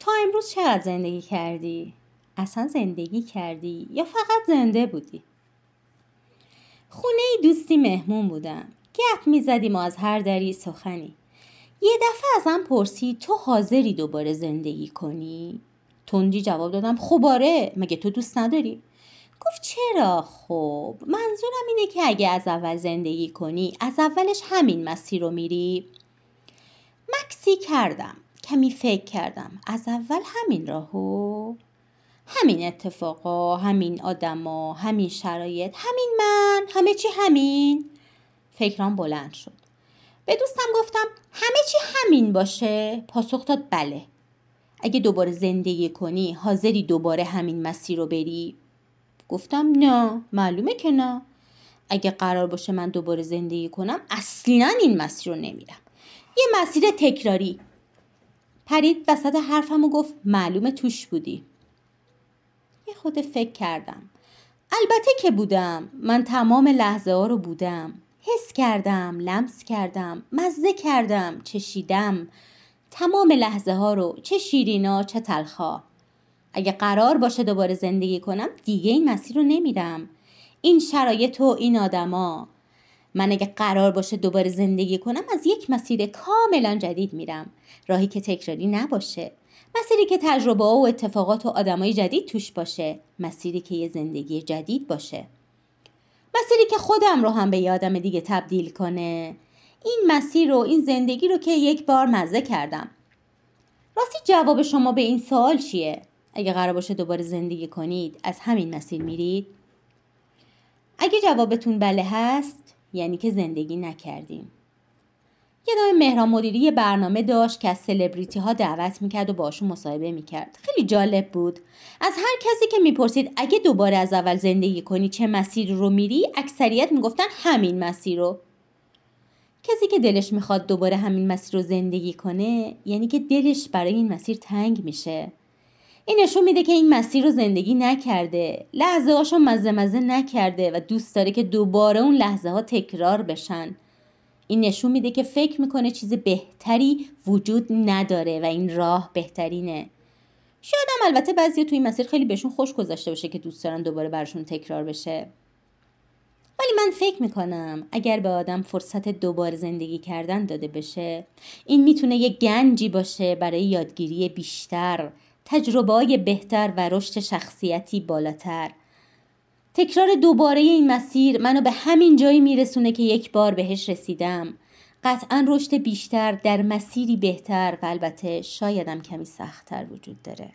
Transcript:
تا امروز چقدر زندگی کردی؟ اصلا زندگی کردی یا فقط زنده بودی؟ خونه دوستی مهمون بودم گپ می‌زدیم و از هر دری سخنی یه دفعه ازم پرسید تو حاضری دوباره زندگی کنی؟ تندی جواب دادم خب آره مگه تو دوست نداری؟ گفت چرا خب منظورم اینه که اگه از اول زندگی کنی از اولش همین مسیر رو میری مکسی کردم کمی فکر کردم. از اول همین راهو. همین اتفاقا همین آدما همین شرایط همین من همه چی همین. فکرام بلند شد. به دوستم گفتم همه چی همین باشه. پاسخ داد بله. اگه دوباره زندگی کنی حاضری دوباره همین مسیر رو بری؟ گفتم نه. معلومه که نه. اگه قرار باشه من دوباره زندگی کنم اصلا این مسیر رو نمیرم. یه مسیر تکراری. پرید وسط حرفم و گفت معلومه توش بودی. یه خود فکر کردم. البته که بودم. من تمام لحظه ها رو بودم. حس کردم لمس کردم مزه کردم چشیدم. تمام لحظه ها رو چه شیرینا چه تلخا. اگه قرار باشه دوباره زندگی کنم دیگه این مسیر رو نمیرم این شرایط و این آدما. من اگه قرار باشه دوباره زندگی کنم از یک مسیر کاملا جدید میرم. راهی که تکراری نباشه. مسیری که تجربه و اتفاقات و آدمای جدید توش باشه. مسیری که یه زندگی جدید باشه. مسیری که خودم رو هم به یادم دیگه تبدیل کنه. این مسیر رو این زندگی رو که یک بار مزه کردم. راستی جواب شما به این سوال چیه؟ اگه قرار باشه دوباره زندگی کنید از همین مسیر میرید؟ اگه جوابتون بله هست یعنی که زندگی نکردیم. یه دام مهران مدیری برنامه داشت که از سلبریتی ها دعوت می‌کرد و باشون مصاحبه می‌کرد. خیلی جالب بود. از هر کسی که می‌پرسید اگه دوباره از اول زندگی کنی چه مسیر رو میری اکثریت می‌گفتن همین مسیر رو. کسی که دلش می‌خواد دوباره همین مسیر رو زندگی کنه یعنی که دلش برای این مسیر تنگ میشه. این نشون میده که این مسیر رو زندگی نکرده. لحظه هاشو مزه مزه نکرده و دوست داره که دوباره اون لحظه ها تکرار بشن. این نشون میده که فکر می‌کنه چیز بهتری وجود نداره و این راه بهترینه. شاید هم البته بعضی توی این مسیر خیلی بهشون خوش گذاشته باشه که دوست دارن دوباره براشون تکرار بشه. ولی من فکر می‌کنم اگر به آدم فرصت دوباره زندگی کردن داده بشه این می‌تونه یه گنجی باشه برای یادگیری بیشتر. تجربه بهتر و رشد شخصیتی بالاتر. تکرار دوباره این مسیر منو به همین جایی میرسونه که یک بار بهش رسیدم. قطعا رشد بیشتر در مسیری بهتر و البته شایدم کمی سختتر وجود داره.